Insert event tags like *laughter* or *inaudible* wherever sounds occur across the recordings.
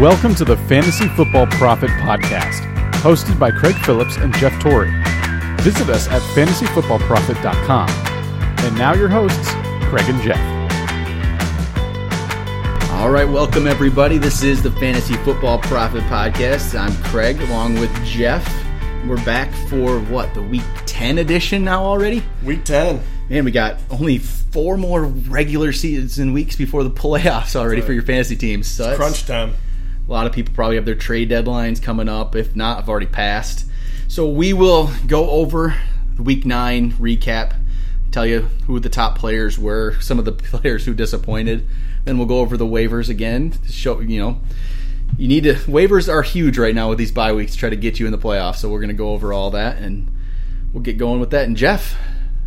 Welcome to the Fantasy Football Prophet Podcast, hosted by Craig Phillips and Jeff Torrey. Visit us at fantasyfootballprophet.com. And now your hosts, Craig and Jeff. All right, welcome everybody. This is the Fantasy Football Prophet Podcast. I'm Craig along with Jeff. We're back for what, the week 10 edition now already? Week 10. Man, we got only four more regular season weeks before the playoffs already for your fantasy teams. So that's- Crunch time. A lot of people probably have their trade deadlines coming up. If not, have already passed. So we will go over the week nine recap, tell you who the top players were, some of the *laughs* players who disappointed. Then we'll go over the waivers again to show you know you need to waivers are huge right now with these bye weeks to try to get you in the playoffs. So we're to go over all that and we'll get going with that. And Jeff,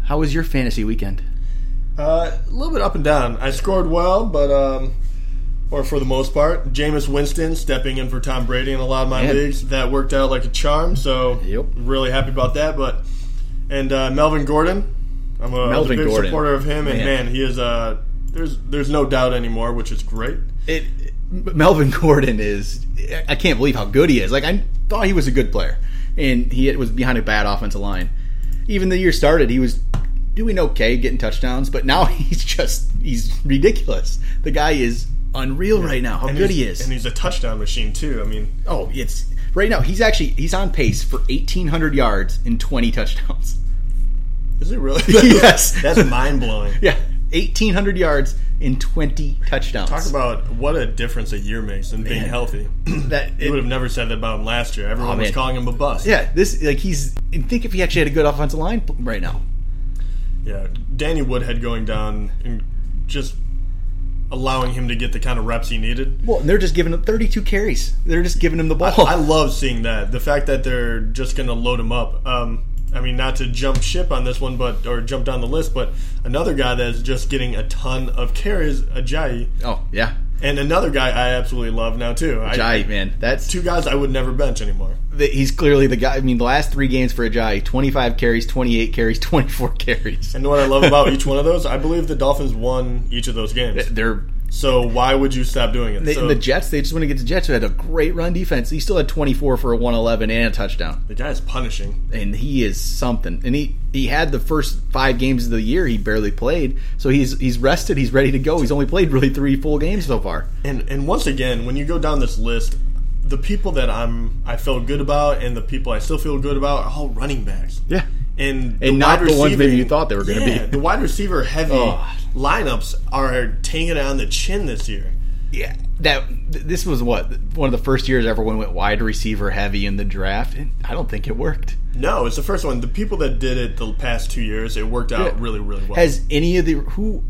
how was your fantasy weekend? Uh, a little bit up and down. I scored well, but um, or for the most part, Jameis Winston stepping in for Tom Brady in a lot of my Man. leagues. That worked out like a charm. So Yep. really happy about that. But and uh, Melvin Gordon, I'm a, I a Melvin big Gordon. supporter of him, and Man. man, he is uh, there's there's no doubt anymore, which is great. it Melvin Gordon is I can't believe how good he is. Like I thought he was a good player, and he was behind a bad offensive line. Even the year started, he was doing okay, getting touchdowns, but now *laughs* he's just he's ridiculous. The guy is unreal right now. How And good he is. and he's a touchdown machine too. I mean, oh, it's right now. He's actually he's on pace for eighteen hundred yards and twenty touchdowns. is it really? *laughs* *laughs* Yes. that's mind blowing. Yeah, eighteen hundred yards and twenty touchdowns. Talk about what a difference a year makes in being healthy. *clears throat* that. You would have never said that about him last year. Everyone Oh, was man. calling him a bust. yeah, this like he's. Think if he actually had a good offensive line right now. Yeah, Danny Woodhead going down and just allowing him to get the kind of reps he needed. Well, they're just giving him 32 carries. They're just giving him the ball. I love seeing that. The fact that they're just going to load him up. Um, I mean, not to jump ship on this one, but or jump down the list, but another guy that's just getting a ton of carries, Ajayi, oh yeah, and another guy I absolutely love now too. I, man, that's two guys I would never bench anymore. the, he's clearly the guy. I mean, the last three games for Ajayi: 25 carries, 28 carries, *laughs* 24 carries. And what I love about each one of those, I believe the Dolphins won each of those games. They're So why would you stop doing it? they, So- the Jets. They just want to get the Jets, who had a great run defense. He still had 24 for a 111 and a touchdown. the guy's punishing. and he is something. And he he had the first five games of the year he barely played, so he's he's rested. He's ready to go. He's only played really three full games so far. And and once again, when you go down this list, the people that I'm I felt good about and the people I still feel good about are all running backs. Yeah, And And not the ones maybe you thought they were gonna be. The wide receiver heavy Oh. lineups are taking it on the chin this year. yeah. That this was what one of the first years everyone went wide receiver heavy in the draft, and I don't think it worked. No, it's the first one. The people that did it the past two years, it worked out Yeah. really, really well. Has any of the who?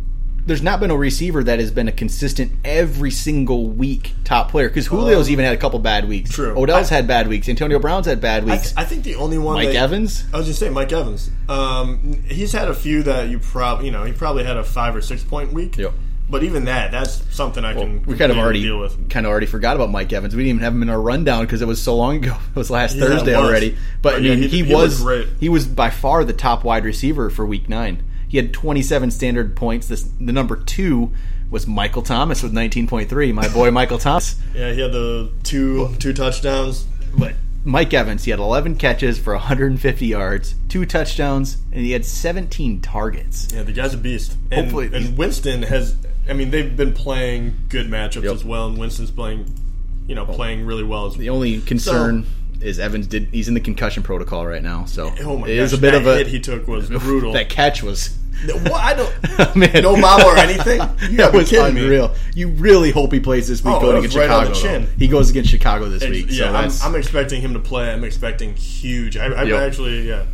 There's not been a receiver that has been a consistent every single week top player because Julio's even had a couple bad weeks. True. Odell's I- had bad weeks. Antonio Brown's had bad I, weeks. th- I think the only one Mike that, Evans. I was just saying Mike Evans. Um, he's had a few that you probably, you know, he probably had a five or six point week. Yep. But even that, that's something I can we kind of already deal with. kind of already forgot about Mike Evans. We didn't even have him in our rundown because it was so long ago. *laughs* It was last Yeah, Thursday was. already. But, But I yeah, mean, he- he, he was great. he was by far the top wide receiver for Week Nine. He had 27 standard points. This, the number two was Michael Thomas with 19.3. My boy Michael Thomas. Yeah, he had the two two touchdowns. But Mike Evans, he had 11 catches for 150 yards, two touchdowns, and he had 17 targets. Yeah, the guy's a beast. And, Hopefully- and Winston has. I mean, they've been playing good matchups Yep. as well, and Winston's playing, you know, oh. playing really well. As The only concern is Evans did he's in the concussion protocol right now, so oh my it gosh, is a bit that of a hit he took was *laughs* brutal. that catch was what? I don't. *laughs* Oh, man. No bobble or anything. *laughs* You that gotta be was kidding me. unreal. You really hope he plays this week Oh, going that against was right on Chicago. the chin. He goes against Chicago this week. yeah, so I'm, I'm expecting him to play. I'm expecting huge. I, I Yep. actually, yeah,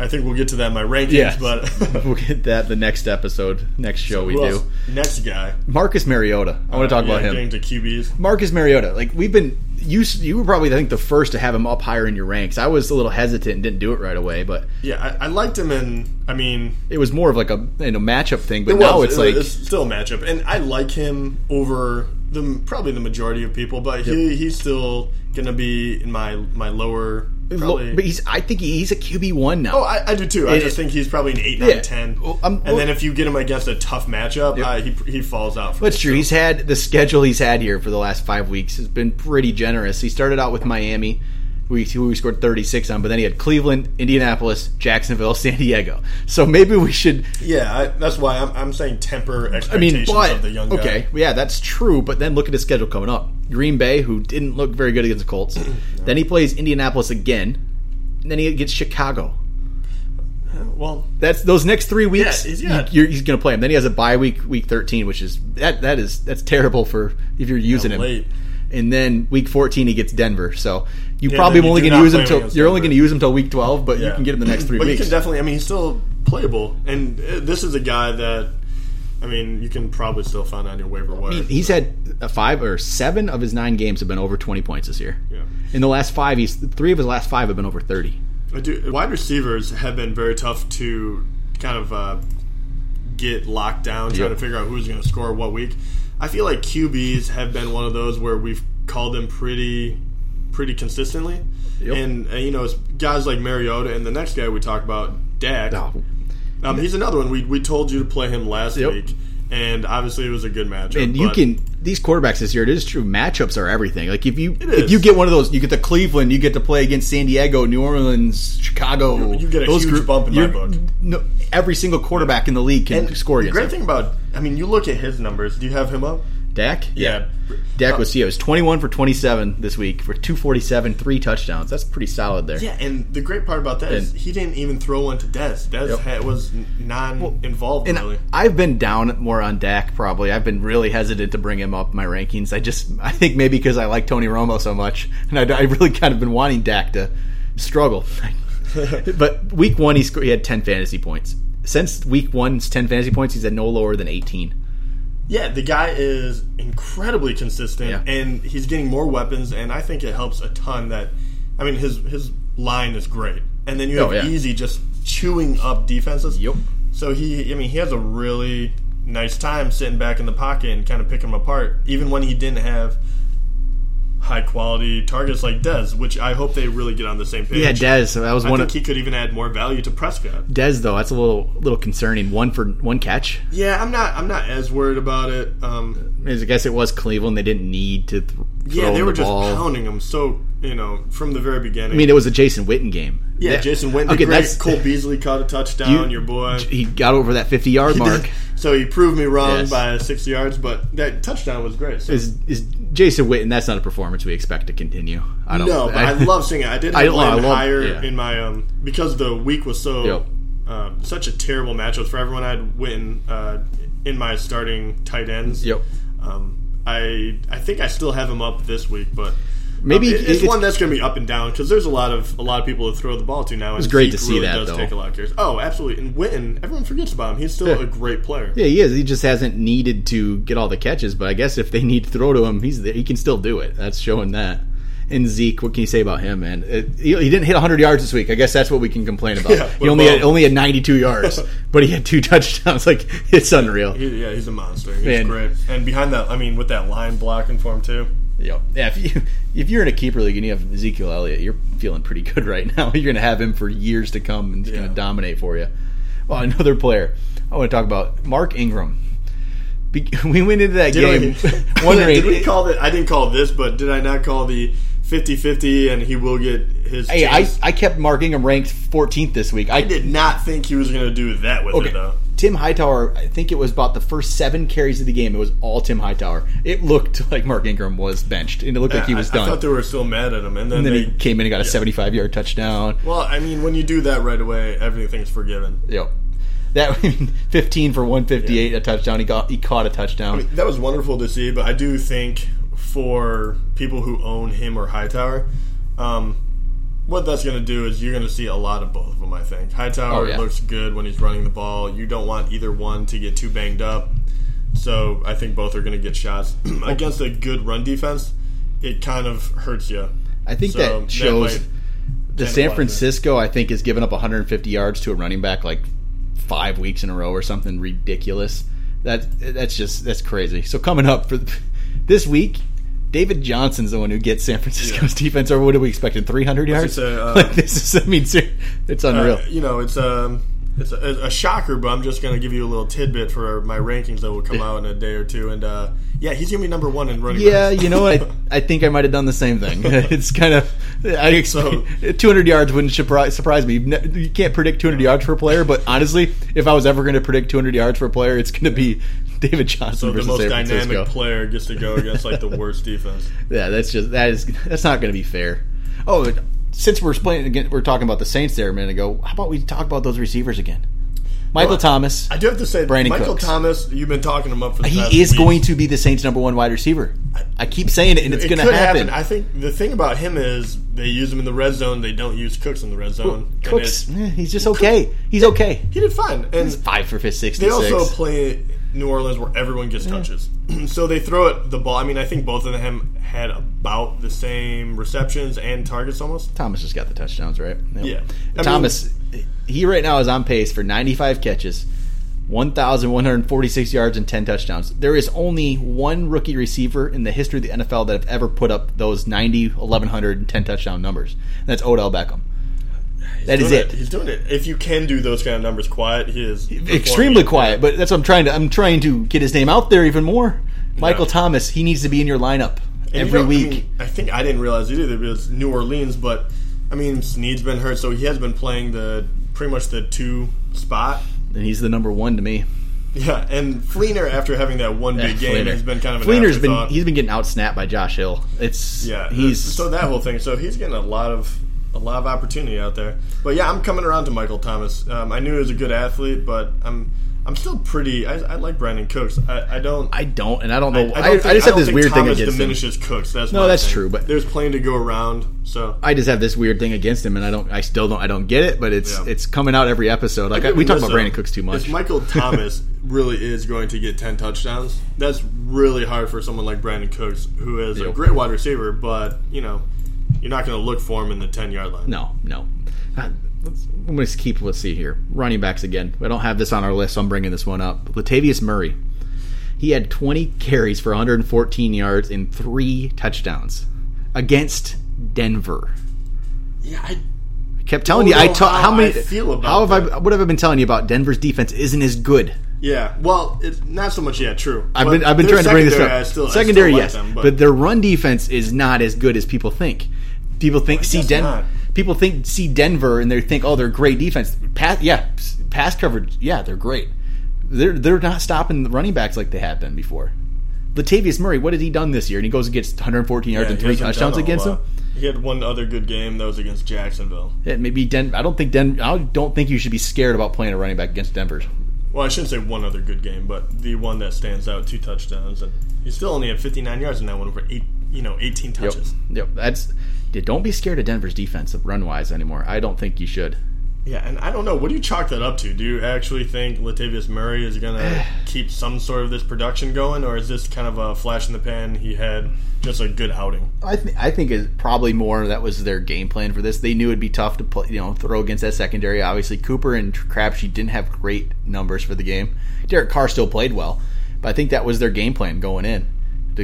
I think we'll get to that in my rankings. yeah, But *laughs* we'll get that the next episode, next show we who do. Next guy. Marcus Mariota. I want to talk Uh, Yeah, about him. Getting to QBs. Marcus Mariota. Like we've been you. You were probably I think the first to have him up higher in your ranks. I was a little hesitant and didn't do it right away, but Yeah, I, I liked him, and I mean, it was more of like a you know, matchup thing. But it now was, it's it- like it's still a matchup, and I like him over the probably the majority of people, but he, he's still gonna be in my my lower Probably. But he's I think he's a QB one now. Oh, I, I do too. I It- just think he's probably an eight, nine, Yeah. ten. Well, I'm- and then if you get him against a tough matchup, Yep. uh, he he falls out. For That's true. He's had the schedule he's had here for the last five weeks has been pretty generous. He started out with Miami, who we, who we scored 36 on, but then he had Cleveland, Indianapolis, Jacksonville, *laughs* San Diego. So maybe we should. Yeah, I, that's why I'm, I'm saying temper I expectations mean, but of the young guy. okay, yeah, that's true. But then look at his schedule coming up: Green Bay, who didn't look very good against the Colts. *clears throat* Then he plays Indianapolis again. And then he gets Chicago. Well, That's those next three weeks. Yeah, he's you- you're, he's going to play him. Then he has a bye week, week 13, which is that that is that's terrible for if you're using him. late. And then week 14 he gets Denver. So you Yeah, probably only going to use him till you're only going to use him till week 12, but you can get him the next three but weeks. you can definitely. I mean, he's still playable, and this is a guy that. I mean, you can probably still find on your waiver wire. He's had a five or seven of his nine games have been over 20 points this year. Yeah. In the last five, he's three of his last five have been over 30. I do, wide receivers have been very tough to kind of uh, get locked down, trying Yep. to figure out who's going to score what week. I feel like QBs have been one of those where we've called them pretty, pretty consistently. Yep. And uh, you know, it's guys like Mariota and the next guy we talk about, Dak. Oh, Um, he's another one. We we told you to play him last Yep. week, and obviously it was a good matchup. and you can these quarterbacks this year. It is true. Matchups are everything. Like if you if you get one of those, you get the Cleveland, you get to play against San Diego, New Orleans, Chicago. You get a those huge group- bump in my book. No, every single quarterback in the league can and score the great thing about, I mean, you look at his numbers. Do you have him up? Dak, Yeah. Dak was yeah, was twenty one for twenty seven this week for two forty seven, three touchdowns. That's pretty solid there. Yeah, and the great part about that And- he didn't even throw one to Dez. Dez Yep. had, was non-involved And really. I've been down more on Dak. Probably, I've been really hesitant to bring him up my rankings. I just, I think maybe because I like Tony Romo so much, and I, I really kind of been wanting Dak to struggle. *laughs* but week one, he scored, he had ten fantasy points. Since week one's ten fantasy points, he's had no lower than eighteen. Yeah, the guy is incredibly consistent, Yeah. and he's getting more weapons, and I think it helps a ton. That I mean, his his line is great, and then you Oh, have yeah. Easy just chewing up defenses. Yep. So he, I mean, he has a really nice time sitting back in the pocket and kind of picking them apart, even when he didn't have high quality targets like Dez, which I hope they really get on the same page. Yeah, Dez. So that was I one think of he could even add more value to Prescott. Dez though. That's a little little concerning. One for one catch. Yeah, I'm not. I'm not as worried about it. Um, I guess it was Cleveland. They didn't need to. Th- yeah, they him were the just ball. pounding him so you know from the very beginning. I mean, it was a Jason Witten game. yeah, That- Jason Witten. Okay, great. that's Cole Beasley caught a touchdown. You- your boy. He got over that fifty yard mark. so he proved me wrong Yes. by six yards, but that touchdown was great. So. is is Jason Witten? That's not a performance we expect to continue. I don't. No, but I, *laughs* love seeing it. I did I- have I him love- higher yeah. in my um because the week was so Yep. uh, such a terrible matchup for everyone. I had Witten uh, in my starting tight ends. Yep. Um, I I think I still have him up this week, but Maybe um, it- it's, it's- one that's going to be up and down because there's a lot of a lot of people to throw the ball to now. It's great to see that, Does though. take a lot of carries. Oh, absolutely. And Witten, everyone forgets about him. He's still Yeah. a great player. Yeah, he is. He just hasn't needed to get all the catches, but I guess if they need to throw to him, he's he can still do it. That's showing that. And Zeke, what can you say about him, man? It, he, he didn't hit 100 yards this week. I guess that's what we can complain about. *laughs* Yeah, he what only had, only had 92 yards, *laughs* but he had two touchdowns. *laughs* Like it's unreal. He, yeah, he's a monster. He's Man. great. And behind that, I mean, with that line blocking for him too. Yep. Yeah, if you if you're in a keeper league and you have Ezekiel Elliott, you're feeling pretty good right now. *laughs* You're going to have him for years to come, and he's going to dominate for you. Well, another player I want to talk about, Mark Ingram. Be- *laughs* We went into that game *laughs* Did we, wondering. did we call it? I didn't call this, but did I not call the 50-50 and he will get his? hey, I? I kept Mark Ingram ranked 14th this week. I, I did not think he was going to do that with it though. Tim Hightower, I think it was about the first seven carries of the game. It was all Tim Hightower. It looked like Mark Ingram was benched, and it looked like he was I, done. I thought they were still mad at him, and then, and then they. he came in and got a 75 yard touchdown. well, I mean, when you do that right away, everything's forgiven. Yep. That *laughs* 15 for 158, a touchdown. He got he caught a touchdown. That was wonderful to see, but I do think for people who own him or Hightower, um, what that's going to do is you're going to see a lot of both of them. I think Hightower Oh, yeah. looks good when he's running the ball. You don't want either one to get too banged up, so I think both are going to get shots *clears throat* against a good run defense. It kind of hurts you. I think So, that that shows might the San Francisco. I think has given up 150 yards to a running back like five weeks in a row or something ridiculous. That that's just that's crazy. So coming up for this week, David Johnson's the one who gets San Francisco's defense, or what are we expecting? Three hundred yards? say, *laughs* uh, like this is, I mean, it's unreal. Uh, you know, it's um, it's a, a shocker, but I'm just going to give you a little tidbit for my rankings that will come out in a day or two. And uh, yeah, he's going to be number one in running. yeah, you know what? I, *laughs* I think I might have done the same thing. *laughs* it's kind of I So- expect 200 yards wouldn't surprise, surprise me. You can't predict 200 yards for a player, but honestly, if I was ever going to predict 200 yards for a player, it's going to be David Johnson so the most San dynamic Francisco. player gets to go against like the *laughs* worst defense. Yeah, that's just that is that's not going to be fair. Oh, since we're playing again, we're talking about the Saints there a minute ago. How about we talk about those receivers again? Michael Well, Thomas. I do have to say, Brandin Michael Cooks. Thomas, you've been talking him up for he is weeks. going to be the Saints' number one wide receiver. I keep saying it, and it's It going to could happen. I think the thing about him is they use him in the red zone. They don't use Cooks in the red zone. And Cooks, eh, he's just okay. He's okay. he did fine, and Five for fifth, they also play New Orleans where everyone gets touches. *clears throat* so they throw it the ball. I mean, I think both of them had about the same receptions and targets almost. Thomas just got the touchdowns, right? Yep. Yeah. I Thomas, he right now is on pace for 95 catches, 1,146 yards, and 10 touchdowns. There is only one rookie receiver in the history of the NFL that have ever put up those 90, 1,100, and 10 touchdown numbers. And that's Odell Beckham. That is Doing it. He's doing it. If you can do those kind of numbers quiet, he is. Extremely quiet, but that's what I'm trying to. I'm trying to get his name out there even more. Michael Yeah. Thomas, he needs to be in your lineup And you every know, I week. mean, I, think I didn't realize either it was New Orleans, but I mean, Snead's been hurt, so he has been playing the pretty much the two spot. and he's the number one to me. Yeah, and Fleener after having that one big game, Fleener. he's been kind of an Fleener's been he's been getting outsnapped by Josh Hill. It's Yeah, he's so that whole thing. So he's getting a lot of a lot of opportunity out there. But yeah, I'm coming around to Michael Thomas. Um, I knew he was a good athlete, but I'm I'm still pretty. I, I like Brandin Cooks. I, I don't. I don't, and I don't know. I, don't I, think- just have this weird Thomas thing against him. diminishes Cooks. That's No, that's thing. true, but- there's plenty to go around. So I just have this weird thing against him, and I don't. I still don't. I don't get it, but it's Yeah. it's coming out every episode. Like we him talk about. Brandin Cooks too much. If Michael Thomas *laughs* really is going to get ten touchdowns, that's really hard for someone like Brandin Cooks, who is a great wide receiver, but you know, you're not going to look for him in the ten yard line. No, no. Uh, let's- I'm going to keep. Let's see here. Running backs again. I don't have this on our list, so I'm bringing this one up. Latavius Murray. He had 20 carries for 114 yards and three touchdowns against Denver. Yeah, I, I kept telling Don't you. I ta- how how many? I feel about how have I? What have I been telling you about Denver's defense? Isn't as good. yeah. Well, it's not so much. Yeah, true. I've But been I've been trying to bring this up. I still, I secondary, still like yes, them, but, their run defense is not as good as people think. People think oh, see guess Den- people think see Denver and they think oh they're great defense. Pass, yeah, pass coverage, yeah, they're great. They're they're not stopping the running backs like they have been before. Latavius Murray, what has he done this year? And he goes and gets 114 yards Yeah, and three touchdowns against him. He had one other good game that was against Jacksonville. Yeah, maybe Den. I don't think Den. I don't think you should be scared about playing a running back against Denver. Well, I shouldn't say one other good game, but the one that stands out, two touchdowns, and he still only had 59 yards in that one for eight, you know, 18 touches. Yep. That's. Don't be scared of Denver's defense run wise anymore. I don't think you should. Yeah, and I don't know. What do you chalk that up to? Do you actually think Latavius Murray is going *sighs* to keep some sort of this production going, or is this kind of a flash in the pan? He had just a good outing. I think I think it's probably more that was their game plan for this. They knew it'd be tough to play, you know, throw against that secondary. Obviously, Cooper and Crabtree didn't have great numbers for the game. Derek Carr still played well, but I think that was their game plan going in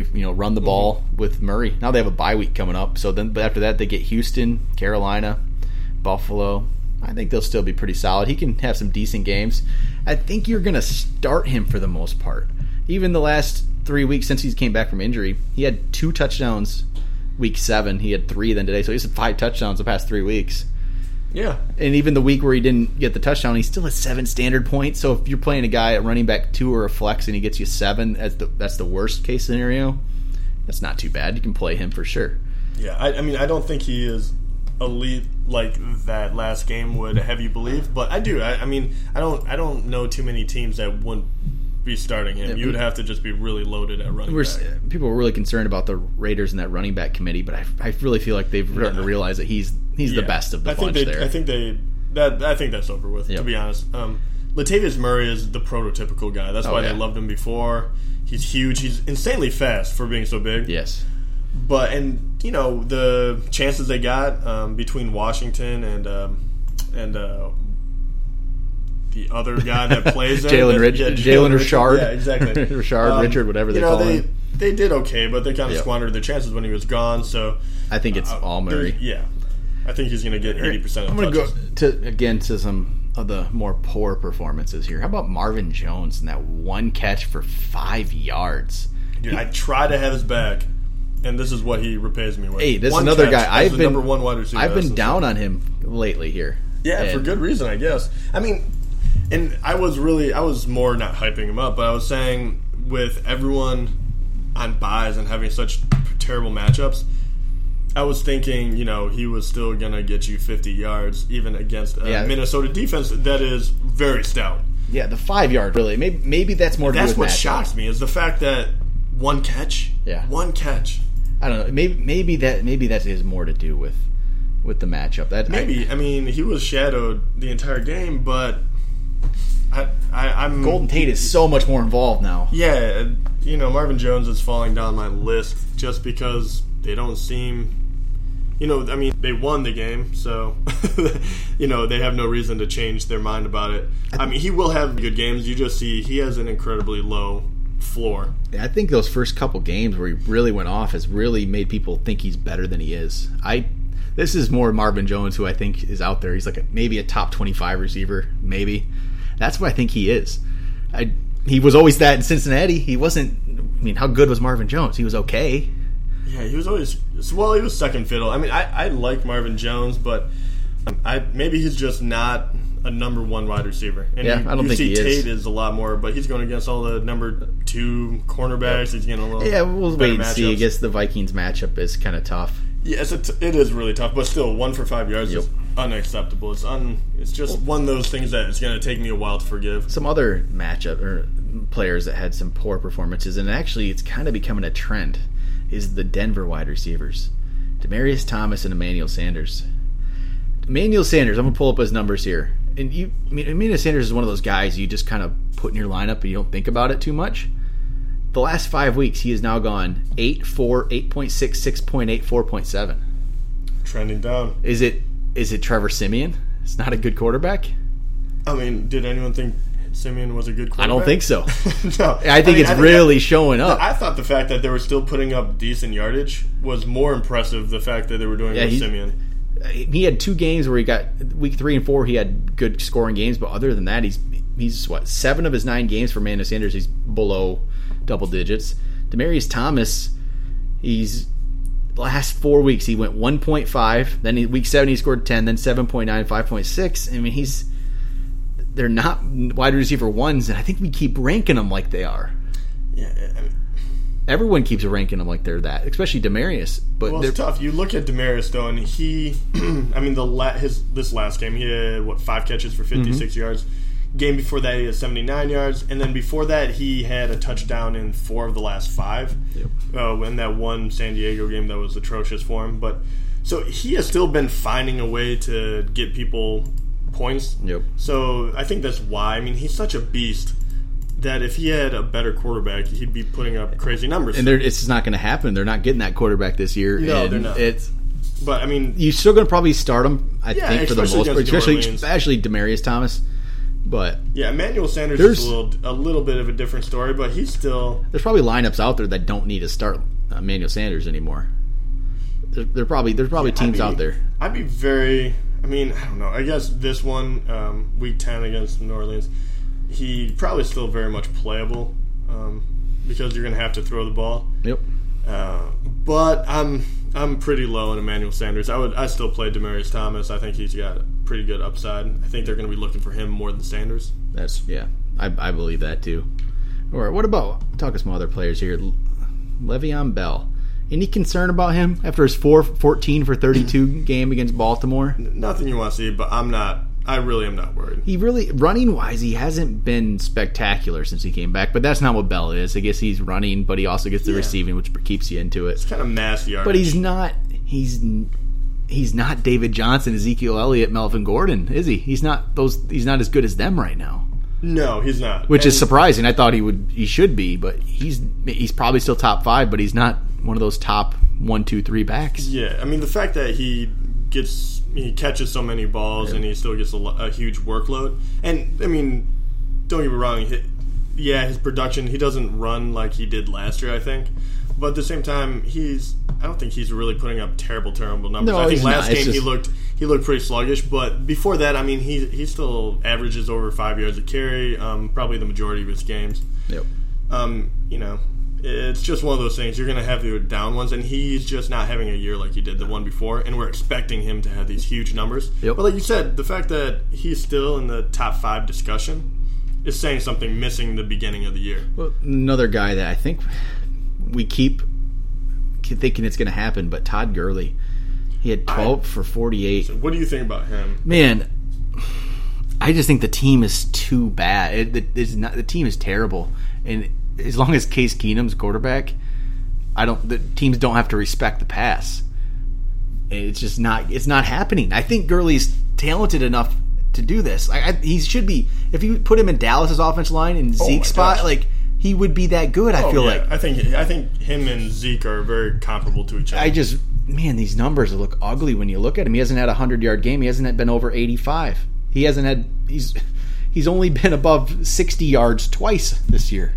to you know run the mm-hmm. ball with Murray. Now they have a bye week coming up, so then but after that they get Houston, Carolina, Buffalo. I think they'll still be pretty solid. He can have some decent games. I think you're going to start him for the most part. Even the last three weeks since he came back from injury, he had two touchdowns. Week seven, he had three. Then today, so he's had five touchdowns the past three weeks. Yeah, And even the week where he didn't get the touchdown, he still has seven standard points. So if you're playing a guy at running back two or a flex and he gets you seven, that's the that's the worst case scenario. That's not too bad. You can play him for sure. yeah. I, I mean, I don't think he is elite like that last game would have you believe, but I do. I, I mean, I don't. I don't know too many teams that wouldn't be starting him. You would have to just be really loaded at running We're, back. people were really concerned about the Raiders and that running back committee, but I, I really feel like they've starting to realize that he's he's the best of the I think bunch they, there. I think they that I think that's over with. Yep. To be honest, um, Latavius Murray is the prototypical guy. That's Oh, why yeah. they loved him before. He's huge. He's insanely fast for being so big. yes, But and you know the chances they got um, between Washington and um, and uh, the other guy that *laughs* plays Jalen Rich- yeah, Jalen Richard. Richard. yeah, exactly, *laughs* Um, Richard, Richard, whatever they know, call they, him. they did okay, but they kind of Yep. squandered their chances when he was gone. So I think it's uh, all Murray. Yeah, I think he's going to get eighty percent. I'm going to go to again to some of the more poor performances here. How about Marvin Jones and that one catch for five yards? Dude, I try to have his back, and this is what he repays me with. Hey, this is another guy. I've been number one wide receiver. I've been down on him lately here. Yeah, for good reason, I guess. I mean, and I was really, I was more not hyping him up, but I was saying with everyone on buys and having such terrible matchups, I was thinking, you know, he was still going to get you 50 yards, even against a Yeah. Minnesota defense that is very stout. Yeah, the five yard really. Maybe maybe that's more. To That's what shocks me is the fact that one catch, Yeah. one catch. I don't know. Maybe maybe that maybe that has more to do with with the matchup. That I- Maybe I mean he was shadowed the entire game, but I, I, I'm Golden Tate is so much more involved now. Yeah, you know, Marvin Jones is falling down my list just because they don't seem. You know, I mean, they won the game, so *laughs* you know they have no reason to change their mind about it. I mean, he will have good games. You just see he has an incredibly low floor. I think those first couple games where he really went off has really made people think he's better than he is. I this is more Marvin Jones who I think is out there. He's like a, maybe a top 25 receiver, maybe. That's what I think he is. I he was always that in Cincinnati. He wasn't I mean, how good was Marvin Jones? He was okay. Yeah, he was always well. He was second fiddle. I mean, I, I like Marvin Jones, but um, I maybe he's just not a number one wide receiver. And Yeah, you, I don't you think see he is. Tate is a lot more, but he's going against all the number two cornerbacks. He's getting a little Yeah, we'll wait and see. I guess the Vikings matchup is kind of tough. Yes, it, it is really tough, but still, one for five yards is unacceptable. It's un. It's just one of those things that it's going to take me a while to forgive. some other matchup or players that had some poor performances, and actually it's kind of becoming a trend. Is the Denver wide receivers, Demaryius Thomas and Emmanuel Sanders. Emmanuel Sanders, I'm gonna pull up his numbers here, and you, I mean, Emmanuel Sanders is one of those guys you just kind of put in your lineup and you don't think about it too much. The last five weeks, he has now gone 8, 4, 8.6, 6.8, 4.7. Trending down. Is it is it Trevor Siemian? It's not a good quarterback. I mean, did anyone think Siemian was a good quarterback? I don't think so. *laughs* no, I think mean, it's really showing up. I thought the fact that they were still putting up decent yardage was more impressive. The fact that they were doing it with he- Siemian. Uh, he had two games where he got week three and four. He had good scoring games, but other than that, he's he's what seven of his nine games for Emmanuel Sanders. He's below double digits. Demaryius Thomas, he's last four weeks he went 1.5 then he, week 7 he scored 10 then 7.9 5.6 i mean he's they're not wide receiver ones and i think we keep ranking them like they are Yeah, I mean, everyone keeps ranking them like they're that especially demaryius but well, it's tough. You look at Demaryius though, and he, *clears throat* I mean, the la- his this last game he had what five catches for 56 Mm-hmm. yards. Game before that he had 79 yards, and then before that he had a touchdown in four of the last five. Yep. Uh, in that one San Diego game that was atrocious for him, but so he has still been finding a way to get people points. Yep. So I think that's why. I mean, he's such a beast that if he had a better quarterback, he'd be putting up crazy numbers. and they're, it's not going to happen they're not getting that quarterback this year No, and they're not. it's but I mean, you're still going to probably start him. I Yeah, think for the most part, especially especially Demaryius Thomas. But Yeah, Emmanuel Sanders is a little, a little bit of a different story, but he's still. there's probably lineups out there that don't need to start uh, Emmanuel Sanders anymore. There, there probably there's probably teams be- out there. I'd be very. I mean, I don't know. I guess this one, um, week ten against New Orleans, he probably still very much playable um, because you're going to have to throw the ball. Yep. Uh, but I'm I'm pretty low on Emmanuel Sanders. I would I still play Demaryius Thomas. I think he's got pretty good upside. I think they're going to be looking for him more than Sanders. That's yeah. I, I believe that too. Or what about talking some other players here? Le- Le'Veon Bell. Any concern about him after his 4 14 for 32 *clears throat* game against Baltimore? Nothing you want to see, but I'm not. I really am not worried. He really running wise, he hasn't been spectacular since he came back. But that's not what Bell is. I guess he's running, but he also gets the Yeah. receiving, which keeps you into it. It's kind of mass yardage. But he's not. He's he's not David Johnson, Ezekiel Elliott, Melvin Gordon, is he? He's not those. He's not as good as them right now, no, he's not. which is surprising. I thought he would. He should be, but he's he's probably still top five, but he's not one of those top one, two, three backs. Yeah, I mean the fact that he gets he catches so many balls and he still gets a, a huge workload, and I mean, don't get me wrong, he, yeah, his production he doesn't run like he did last year. I think, but at the same time, he's I don't think he's really putting up terrible, terrible numbers. No, I think last not. Game he looked he looked pretty sluggish, but before that, I mean, he he still averages over five yards a carry, um, probably the majority of his games. Yep. Um, you know, it's just one of those things. You're going to have the down ones, and he's just not having a year like he did the one before, and we're expecting him to have these huge numbers. Yep. But like you said, the fact that he's still in the top five discussion is saying something missing the beginning of the year. Well, another guy that I think we keep thinking it's going to happen, but Todd Gurley, he had 12 for 48. What do you think about him? Man, I just think the team is too bad. It, it's not, the team is terrible, and as long as Case Keenum's quarterback, I don't. The teams don't have to respect the pass. It's just not. It's not happening. I think Gurley's talented enough to do this. Like I, he should be. If you put him in Dallas's offense line in Oh Zeke's spot, gosh. like he would be that good. I Oh, feel yeah. like. I think I think him and Zeke are very comparable to each other. I just man, these numbers look ugly when you look at him. He hasn't had a hundred yard game. He hasn't been over eighty five. He hasn't had. He's he's only been above sixty yards twice this year.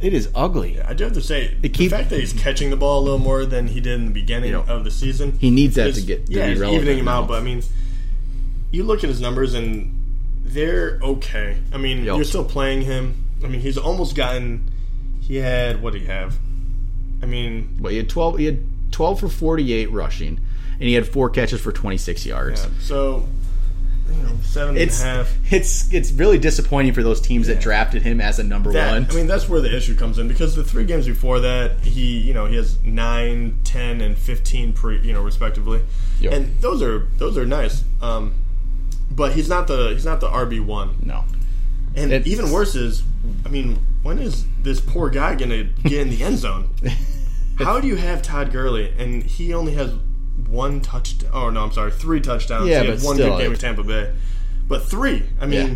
It is ugly. I do have to say, the keep- fact that he's catching the ball a little more than he did in the beginning Yeah. of the season, He needs that is- to get to yeah, be relevant evening him out. But I mean, you look at his numbers and they're okay. I mean, Yep. you're still playing him. I mean, he's almost gotten. He had what did he have? I mean, But he had twelve. He had twelve for forty eight rushing, and he had four catches for twenty six yards. yeah, so you know, seven and a It's half. it's it's really disappointing for those teams that drafted him as a number That, one. I mean, that's where the issue comes in because the three games before that, he, you know, he has nine, 10, and fifteen pre, you know, respectively, Yep. and those are those are nice. Um, but he's not the he's not the RB one, no, and It's- even worse is, I mean, when is this poor guy gonna get in the end zone? *laughs* How do you have Todd Gurley and he only has one touchdown? Oh no, I'm sorry, three touchdowns. Yeah, he had but one still, good game with Tampa Bay, but three. I mean. Yeah.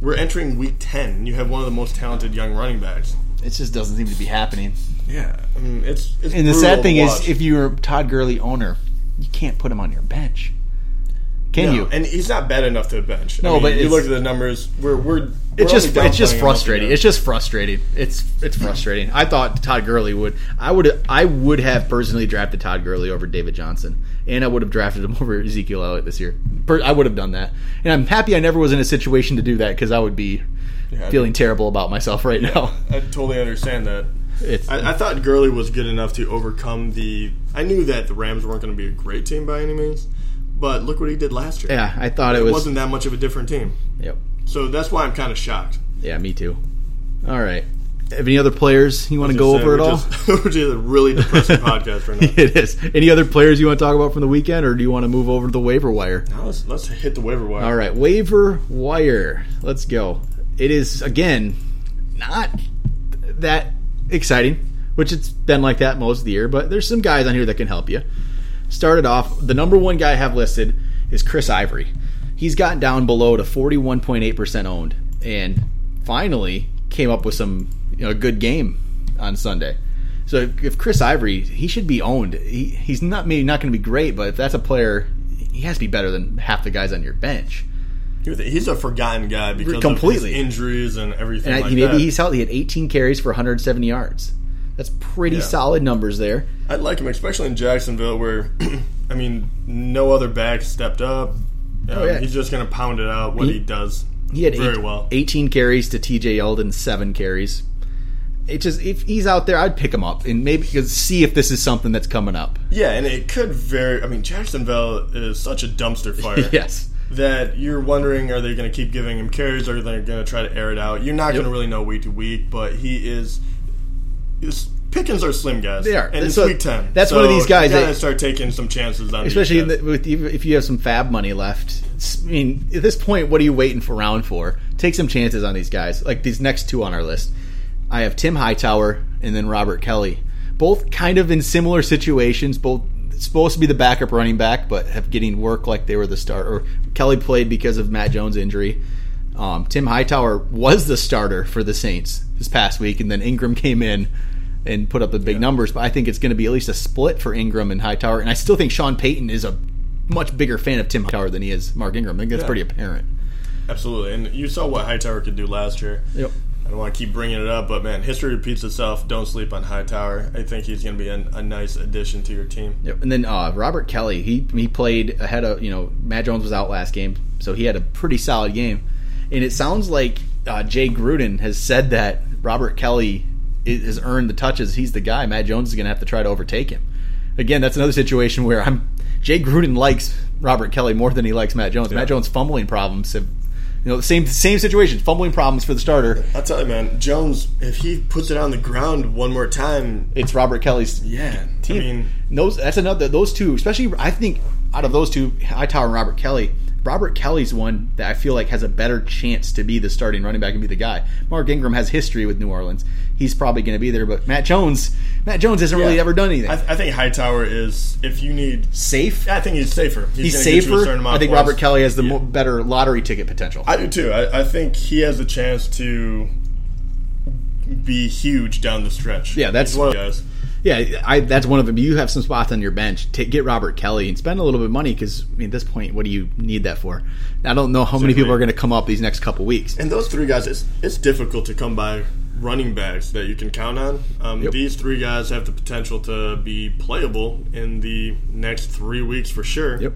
We're entering week ten. and You have one of the most talented young running backs. it just doesn't seem to be happening. Yeah, I mean it's. it's And the sad thing is, if you're a Todd Gurley owner, you can't put him on your bench. Can No, you? And he's not bad enough to bench. No, I mean, but you look at the numbers. We're we're. It's just it's just frustrating. It's just frustrating. It's it's frustrating. I thought Todd Gurley would. I would I would have personally drafted Todd Gurley over David Johnson, and I would have drafted him *laughs* over Ezekiel Elliott this year. I would have done that, and I'm happy I never was in a situation to do that because I would be Yeah, feeling terrible about myself right now. I totally understand that. It's I, I thought Gurley was good enough to overcome the. I knew that the Rams weren't going to be a great team by any means, but look what he did last year. yeah. I thought it, it was. wasn't that much of a different team. Yep. So that's why I'm kind of shocked. Yeah, me too. All right. Have any other players you want to go over at all? Just, *laughs* we're just a really depressing *laughs* podcast right now. it is. Any other players you want to talk about from the weekend, or do you want to move over to the waiver wire? Now let's let's hit the waiver wire. All right, waiver wire. Let's go. It is again not that exciting, which it's been like that most of the year. But there's some guys on here that can help you. Started off, the number one guy I have listed is Chris Ivory. He's gotten down below to 41.8% owned, and finally came up with some you know a good game on Sunday. So if, if Chris Ivory, he should be owned. He, he's not maybe not going to be great, but if that's a player, he has to be better than half the guys on your bench. He's a forgotten guy because Completely. of his injuries and everything And like maybe that. he's healthy. He had 18 carries for 170 yards. That's pretty Yeah. solid numbers there. I'd like him, especially in Jacksonville, where *clears throat* I mean, no other back stepped up. Um, Oh, yeah. He's just going to pound it out what He- he, does. He had very eight- well. 18 carries to TJ Yeldon, seven carries. It just if he's out there, I'd pick him up and maybe see if this is something that's coming up. Yeah, and it could very. I mean, Jacksonville is such a dumpster *laughs* fire. yes. That you're wondering, are they going to keep giving him carries, or are they going to try to air it out? You're not going to really know week to week, but he is. Pickens are slim guys. They are. and it's So week ten. that's one of these guys You that- gotta start taking some chances on, Especially these guys. the, with if you have some FAAB money left. I mean, at this point, what are you waiting for round for? Take some chances on these guys. Like these next two on our list. I have Tim Hightower and then Robert Kelley. Both kind of in similar situations. Both supposed to be the backup running back, but have getting work like they were the starter. Or Kelley played because of Matt Jones' injury. Um, Tim Hightower was the starter for the Saints this past week, and then Ingram came in and put up the big numbers. But I think it's going to be at least a split for Ingram and Hightower, and I still think Sean Payton is a much bigger fan of Tim Hightower than he is Mark Ingram. I think that's Yeah. pretty apparent. Absolutely, and you saw what Hightower could do last year. Yep. I don't want to keep bringing it up, but man, history repeats itself. Don't sleep on Hightower. I think he's going to be a, a nice addition to your team. Yep. And then uh, Robert Kelley, he he played ahead of you know Matt Jones was out last game, so he had a pretty solid game. And it sounds like uh, Jay Gruden has said that Robert Kelley has earned the touches. He's the guy. Matt Jones is going to have to try to overtake him. Again, that's another situation where I'm Jay Gruden likes Robert Kelley more than he likes Matt Jones. Matt Jones' fumbling problems have. You know, the same same situation, fumbling problems for the starter. I'll tell you, man, Jones, if he puts it on the ground one more time, It's Robert Kelley's yeah, team. I mean, those that's another those two, especially I think out of those two, Hightower and Robert Kelley, Robert Kelley's one that I feel like has a better chance to be the starting running back and be the guy. Mark Ingram has history with New Orleans. He's probably going to be there, but Matt Jones, Matt Jones hasn't really ever done anything. I, I think Hightower is, if you need, Safe. I think he's safer. He's gonna get you a safer. amount I think. Robert Kelley has the Yeah. mo- better lottery ticket potential. I do too. I, I think he has a chance to be huge down the stretch. Yeah, that's- He's one of the guys. Yeah, I, that's one of them. You have some spots on your bench. Take, get Robert Kelley and spend a little bit of money because I mean, at this point, what do you need that for? I don't know how many people are going to come up these next couple weeks. And those three guys, it's it's difficult to come by running backs that you can count on. Um, Yep. These three guys have the potential to be playable in the next three weeks for sure. Yep.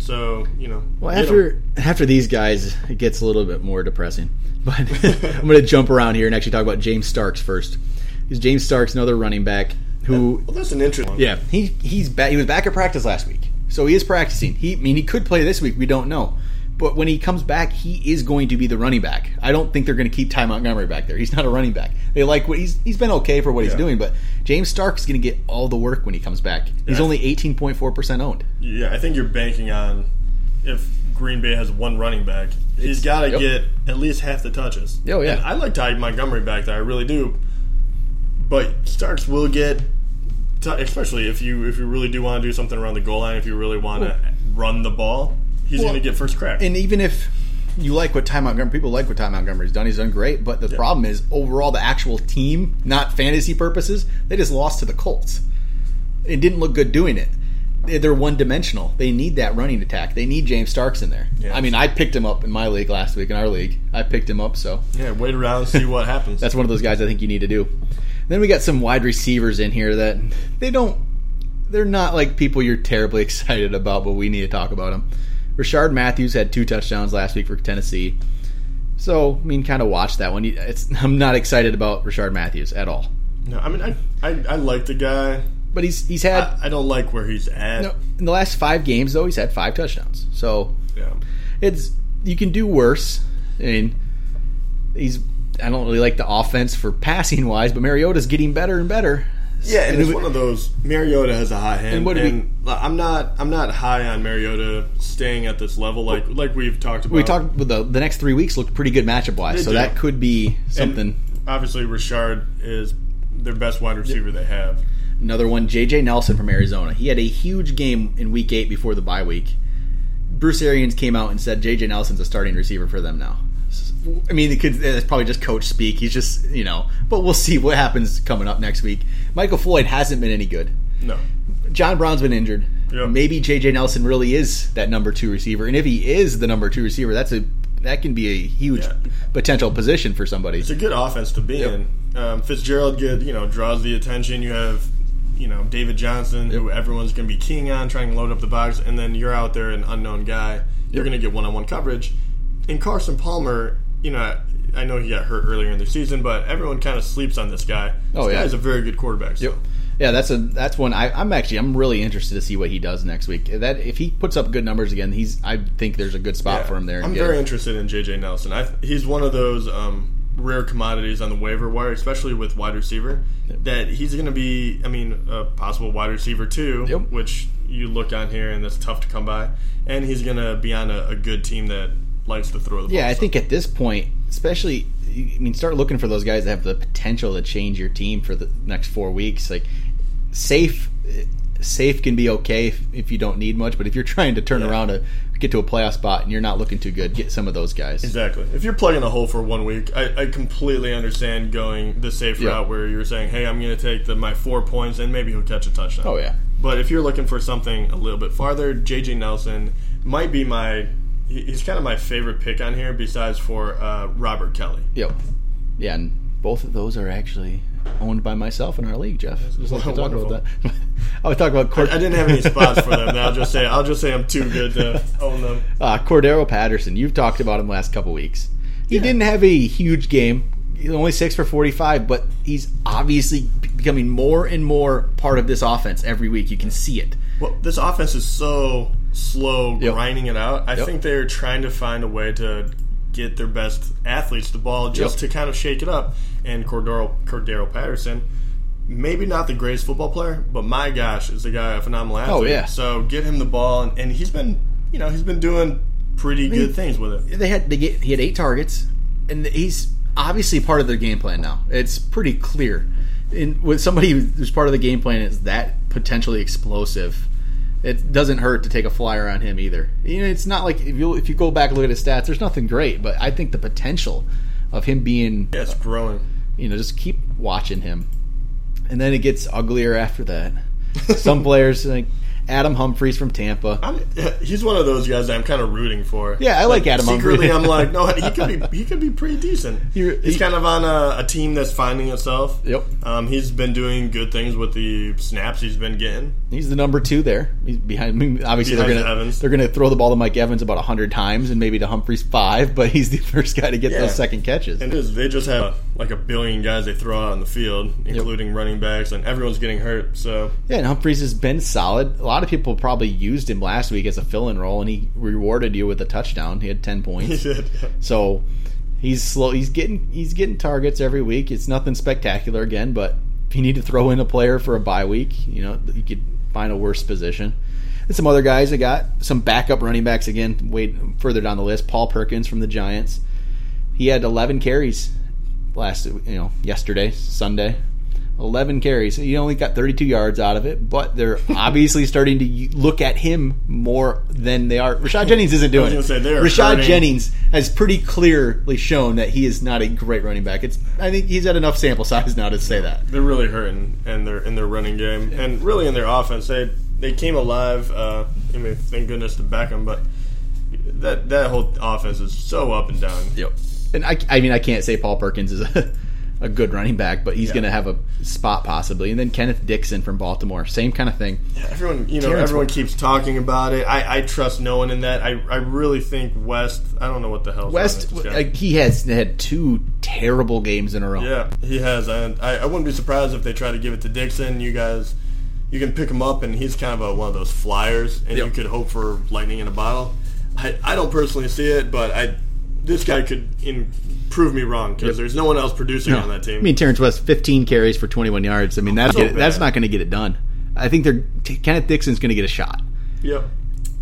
So you know, Well, after after these guys, it gets a little bit more depressing. *laughs* But *laughs* I'm going to jump around here and actually talk about James Starks first. Because James Starks, another running back who, well, that's an interesting. one. yeah, he he's back. He was back at practice last week, so he is practicing. He, I mean, he could play this week. We don't know. But when he comes back, he is going to be the running back. I don't think they're going to keep Ty Montgomery back there. He's not a running back. They like what he's he's been okay for what he's doing, but James Stark is going to get all the work when he comes back. He's Yeah. only 18.4 percent owned. Yeah, I think you're banking on if Green Bay has one running back, he's got to yep. get at least half the touches. Oh, yeah. And I like Ty Montgomery back there, I really do. But Starks will get, especially if you if you really do want to do something around the goal line, if you really want to run the ball, he's Well, going to get first crack. and even if you like what Ty Montgomery, people like what Ty Montgomery's done. He's done great, but the problem is overall the actual team, not fantasy purposes, they just lost to the Colts. It didn't look good doing it. They- They're one dimensional. They need that running attack. They need James Starks in there. Yeah. I mean, I picked him up in my league last week in our league. I picked him up, so yeah, wait around, see what happens. *laughs* that's one of those guys I think you need to do. Then we got some wide receivers in here that they don't. They're not like people you're terribly *laughs* excited about, but we need to talk about them. Rishard Matthews had two touchdowns last week for Tennessee, so I mean, kind of watch that one. It's, *laughs* I'm not excited about Rishard Matthews at all, no, I mean, I, I I like the guy. but he's he's had I, I don't like where he's at. no, in the last five games though he's had five touchdowns. So Yeah. it's you can do worse. I mean, he's I don't really like the offense for passing wise, but Mariota's getting better and better. Yeah, and And it's it- one of those. Mariota has a hot hand, And and, we- I'm not. I'm not high on Mariota staying at this level, like like we've talked about. We talked the the next three weeks looked pretty good matchup wise, so do. that could be And something. obviously, Rishard is their best wide receiver they have. Another one, J.J. Nelson from Arizona. He had a huge game in Week Eight before the bye week. Bruce Arians came out and said J.J. Nelson's a starting receiver for them now. I mean, it could, it's probably just coach speak. He's just you know, but we'll see what happens coming up next week. Michael Floyd hasn't been any good. No, John Brown's been injured. Yep. Maybe J.J. Nelson really is that number two receiver, and if he is the number two receiver, that's a that can be a huge Yeah. potential position for somebody. it's a good offense to be Yep. in. Um, Fitzgerald, good, you know, draws the attention. You have, you know, David Johnson, who everyone's going to be keying on, trying to load up the box, and then you're out there, an unknown guy. You're going to get one-on-one coverage. And Carson Palmer, you know, I know he got hurt earlier in the season, but everyone kind of sleeps on this guy. This Oh, yeah. guy's a very good quarterback. So. Yep. Yeah, that's a that's one I, I'm actually I'm really interested to see what he does next week. That if he puts up good numbers again, he's I think there's a good spot Yeah. for him there. I'm very interested in JJ Nelson. I, he's one of those um, rare commodities on the waiver wire, especially with wide receiver. That he's going to be, I mean, a possible wide receiver too, Yep. which you look on here and that's tough to come by. And he's going to be on a, a good team that likes to throw the ball. Yeah, I so. think at this point, especially, I mean, start looking for those guys that have the potential to change your team for the next four weeks. Like, safe, safe can be okay if, if you don't need much, but if you're trying to turn Yeah. around to get to a playoff spot and you're not looking too good, get some of those guys. Exactly. If you're plugging a hole for one week, I, I completely understand going the safe Yeah. route where you're saying, "Hey, I'm going to take the, my four points and maybe he'll catch a touchdown." Oh yeah, But if you're looking for something a little bit farther, JJ Nelson might be my. He- He's kind of my favorite pick on here, besides for uh, Robert Kelley. yep. Yeah, and both of those are actually owned by myself in our league, Jeff. Just like to talk about that. I *laughs* would talk about I, Cord- I didn't have any spots for them. I'll just say I'll just say I'm too good to *laughs* own them. uh, Cordarrelle Patterson. You've talked about him last couple weeks. He Yeah. didn't have a huge game. He's only six for forty-five, but he's obviously becoming more and more part of this offense every week. You can see it. Well, this offense is so slow Yep. grinding it out. I Yep. think they're trying to find a way to get their best athletes the ball just Yep. to kind of shake it up. And Cordarrelle Cordarrelle Patterson, maybe not the greatest football player, but my gosh, is the guy a phenomenal oh, athlete. Oh, yeah. So get him the ball, and, and he's been you know he's been doing pretty good things with it. They had they get, he had eight targets, and he's obviously part of their game plan now. It's pretty clear. And with somebody who's part of the game plan is that potentially explosive, it doesn't hurt to take a flyer on him either. You know, it's not like if you if you go back and look at his stats, there's nothing great, but I think the potential of him being Yeah, it's growing. you know, just keep watching him. And then it gets uglier after that. Some *laughs* players like Adam Humphries from Tampa. I'm, he's one of those guys that I'm kind of rooting for. Yeah, I like Adam Secretly, Humphries. I'm like, no, he could be *laughs* he could be pretty decent. You're- he's he- kind of on a, a team that's finding itself. Yep. Um, he's been doing good things with the snaps he's been getting. He's the number two there. He's behind. I mean, obviously, Behind they're gonna Evans. they're gonna throw the ball to Mike Evans about hundred times, and maybe to Humphries five. But he's the *laughs* first guy to get Yeah. those second catches. And is, they just have like a billion guys they throw out on the field, including running backs, and everyone's getting hurt. So yeah, and Humphries has been solid. A lot of people probably used him last week as a fill-in role, and he rewarded you with a touchdown. He had ten *laughs* he points. did. So he's slow. He's getting he's getting targets every week. It's nothing spectacular again, but if you need to throw in a player for a bye week, you know you could find a worse position. And some other guys I got some backup running backs again. Way further down the list, Paul Perkins from the Giants. He had 11 carries last you know yesterday Sunday. 11 carries. He only got 32 yards out of it, but they're *laughs* obviously starting to look at him more than they are. Rashad Jennings isn't doing I was it. say, they are Rashad hurting. Jennings has pretty clearly shown that he is not a great running back. It's I think he's had enough sample size now to say that. They're really hurting in their in their running game and really in their offense. They they came alive. Uh, I mean, thank goodness to Beckham, but that that whole offense is so up and down. Yep. And I, I mean, I can't say Paul Perkins is a, a good running back, but he's Yeah. going to have a spot possibly. And then Kenneth Dixon from Baltimore, same kind of thing. Everyone, you know, Terrence everyone West. keeps talking about it. I, I trust no one in that. I, I really think West. I don't know what the hell. West, like, he has had two terrible games in a row. yeah, he has. And I, I wouldn't be surprised if they try to give it to Dixon. You guys, you can pick him up, and he's kind of a, one of those flyers, and Yep. you could hope for lightning in a bottle. I, I don't personally see it, but I this guy could in, prove me wrong because there's no one else producing on that team. I mean, Terrence West, 15 carries for 21 yards. I mean, that's, So that's not going to get it done. I think they're Kenneth Dixon's going to get a shot. yep.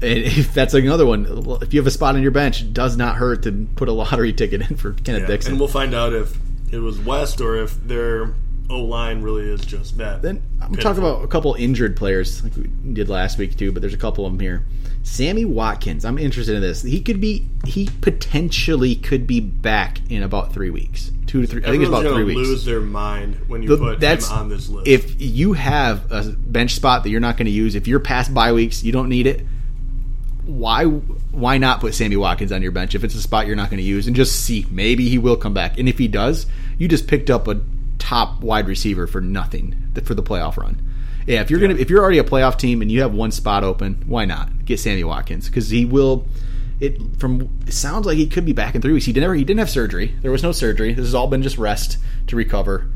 And *laughs* if that's another one, if you have a spot on your bench, it does not hurt to put a lottery *laughs* ticket in for Kenneth Yeah. Dixon. And we'll find out if it was West or if their O line really is just that. Then I'm pitiful. talking about a couple injured players like we did last week too, but there's a couple of them here. Sammy Watkins, I'm interested in this. He could be, he potentially could be back in about three weeks, two to three. I think it's about three weeks. lose their mind when you The- put that's him on this list. if you have a bench spot that you're not going to use. If you're past bye weeks, you don't need it. Why? Why not put Sammy Watkins on your bench if it's a spot you're not going to use and just see maybe he will come back. And if he does, you just picked up a top wide receiver for nothing for the playoff run. Yeah, if you're gonna if you're already a playoff team and you have one spot open, why not get Sammy Watkins because he will. It from it sounds like he could be back in three weeks. He didn't never he didn't have surgery. There was no surgery. This has all been just rest to recover.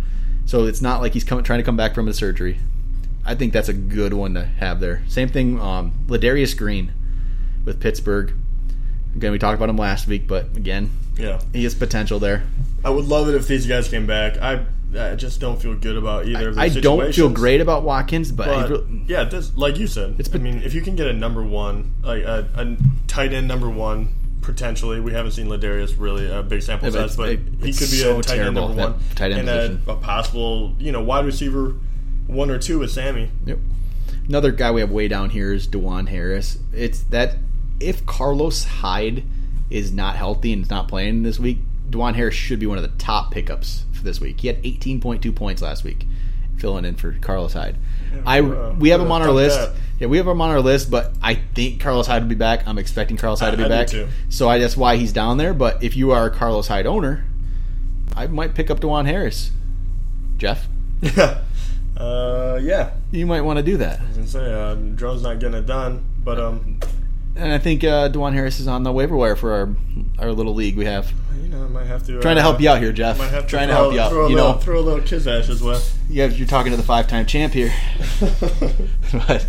So it's not like he's coming trying to come back from the surgery. I think that's a good one to have there. Same thing, um, Ladarius Green with Pittsburgh. Again, we talked about him last week, but again, yeah, he has potential there. I would love it if these guys came back. I I just don't feel good about either of I these don't feel great about Watkins, but, But re- yeah, this, like you said, It's I mean, if you can get a number one, like a, a tight end number one, potentially, we haven't seen Ladarius really a big sample Yeah, size, but it- he could be so a tight end number one, tight end and a, a possible, you know, wide receiver one or two with Sammy. Yep. Another guy we have way down here is DuJuan Harris. It's that if Carlos Hyde is not healthy and is not playing this week, DuJuan Harris should be one of the top pickups for this week. He had 18.2 points last week, filling in for Carlos Hyde. I uh, we have him on our list. that. Yeah, we have him on our list, but I think Carlos Hyde will be back. I'm expecting Carlos Hyde to be I back, so I, that's why he's down there. But if you are a Carlos Hyde owner, I might pick up DuJuan Harris. Jeff, *laughs* Yeah. Uh, yeah. you might want to do that. I was gonna say uh, Drone's not getting it done, but um, And I think uh, DuJuan Harris is on the waiver wire for our our little league we have. you know, I might have to uh, Trying to help you out here, Jeff. Might have to Trying to help you out. Throw a You little, know, throw a little kiss ash as well. have, you're talking to the five time champ here. *laughs* *laughs* but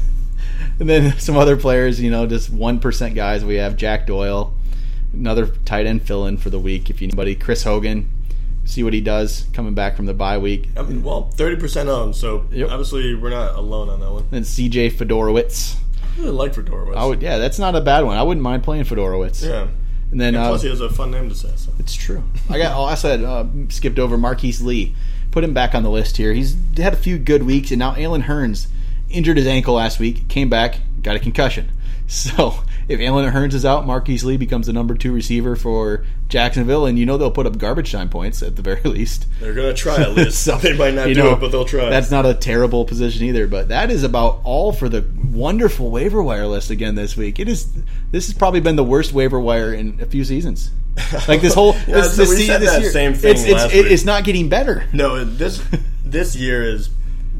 and then some other players, you know, just one percent guys. We have Jack Doyle, another tight end fill in for the week. If you need anybody, Chris Hogan, see what he does coming back from the bye week. I mean, well, thirty percent owned, so Yep. obviously we're not alone on that one. And C.J. Fedorowicz. I really like Fedorowicz. I would, yeah, that's not a bad one. I wouldn't mind playing Fedorowicz. yeah. And then And uh, plus, he has a fun name to say. So. It's true. I got. Oh, I said uh, skipped over Marquise Lee. Put him back on the list here. He's had a few good weeks, and now Allen Hurns injured his ankle last week. Came back, got a concussion. *laughs* So if Allen Hurns is out, Marquise Lee becomes the number two receiver for Jacksonville, and you know they'll put up garbage time points at the very *laughs* least. They're gonna try at least. *laughs* So, they might not do know, it, but they'll try. That's not a terrible position either. But that is about all for the wonderful waiver wire list again this week. It is. This has probably been the worst waiver wire in a few seasons. Like this whole Yeah, this, so this we said this that year, same thing It's it's, last it- week. it's not getting better. No, this this year is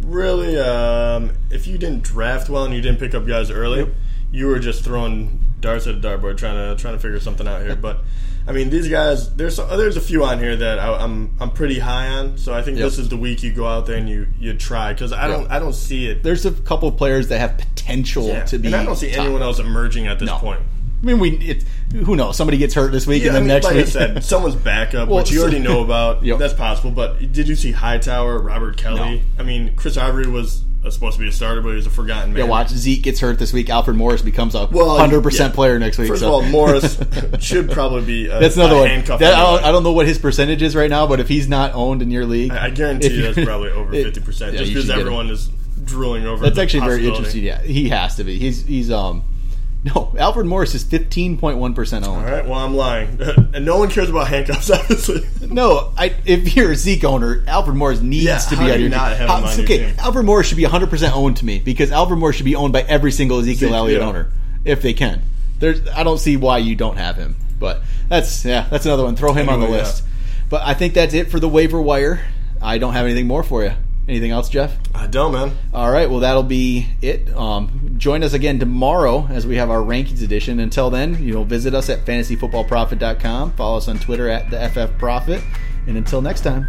really. Um, if you didn't draft well and you didn't pick up guys early, Yep. You were just throwing darts at a dartboard trying to trying to figure something out here. But I mean, these guys. There's there's a few on here that I, I'm I'm pretty high on. So I think Yep. this is the week you go out there and you you try because I don't Yep. I don't see it. There's a couple of players that have potential Yeah. to be. and I don't see top. anyone else emerging at this No. point. I mean, we. It, who knows? Somebody gets hurt this week, Yeah, and I then mean, next like week. I said, *laughs* someone's backup, Well, which you already know *laughs* about. Yep. That's possible. But did you see Hightower, Robert Kelley? No. I mean, Chris Ivory was uh, supposed to be a starter, but he was a forgotten man. yeah, watch Zeke gets hurt this week. Alfred Morris becomes a Well, hundred percent yeah. player next week. First so. of all, Morris *laughs* should probably be a, That's another a one. handcuff. That- I, don't, anyway. I don't know what his percentage is right now, but if he's not owned in your league, I guarantee you that's probably over *laughs* fifty percent, just you because should get him. everyone is drooling over. That's the actually very interesting. Yeah, he has to be. He's he's um no Alfred Morris is fifteen point one percent owned. All right, well, I'm lying, *laughs* and no one cares about handcuffs, *laughs* obviously. No, I, if you're a Zeke owner, Alfred Morris needs Yeah, to be on you your not team. have How- him uh, on it's your okay, team? Alfred Morris should be 100 percent owned to me because Alfred Morris should be owned by every single Ezekiel Zeke, Elliott yeah. owner if they can. There's, I don't see why you don't have him, but that's yeah, that's another one. Throw him on the Anyway, yeah. list. But I think that's it for the waiver wire. I don't have anything more for you. Anything else, Jeff? I don't, man. All right, well that'll be it. Um, join us again tomorrow as we have our rankings edition. Until then, you know, visit us at fantasyfootballprophet.com. Follow us on Twitter at the FF Prophet. And until next time,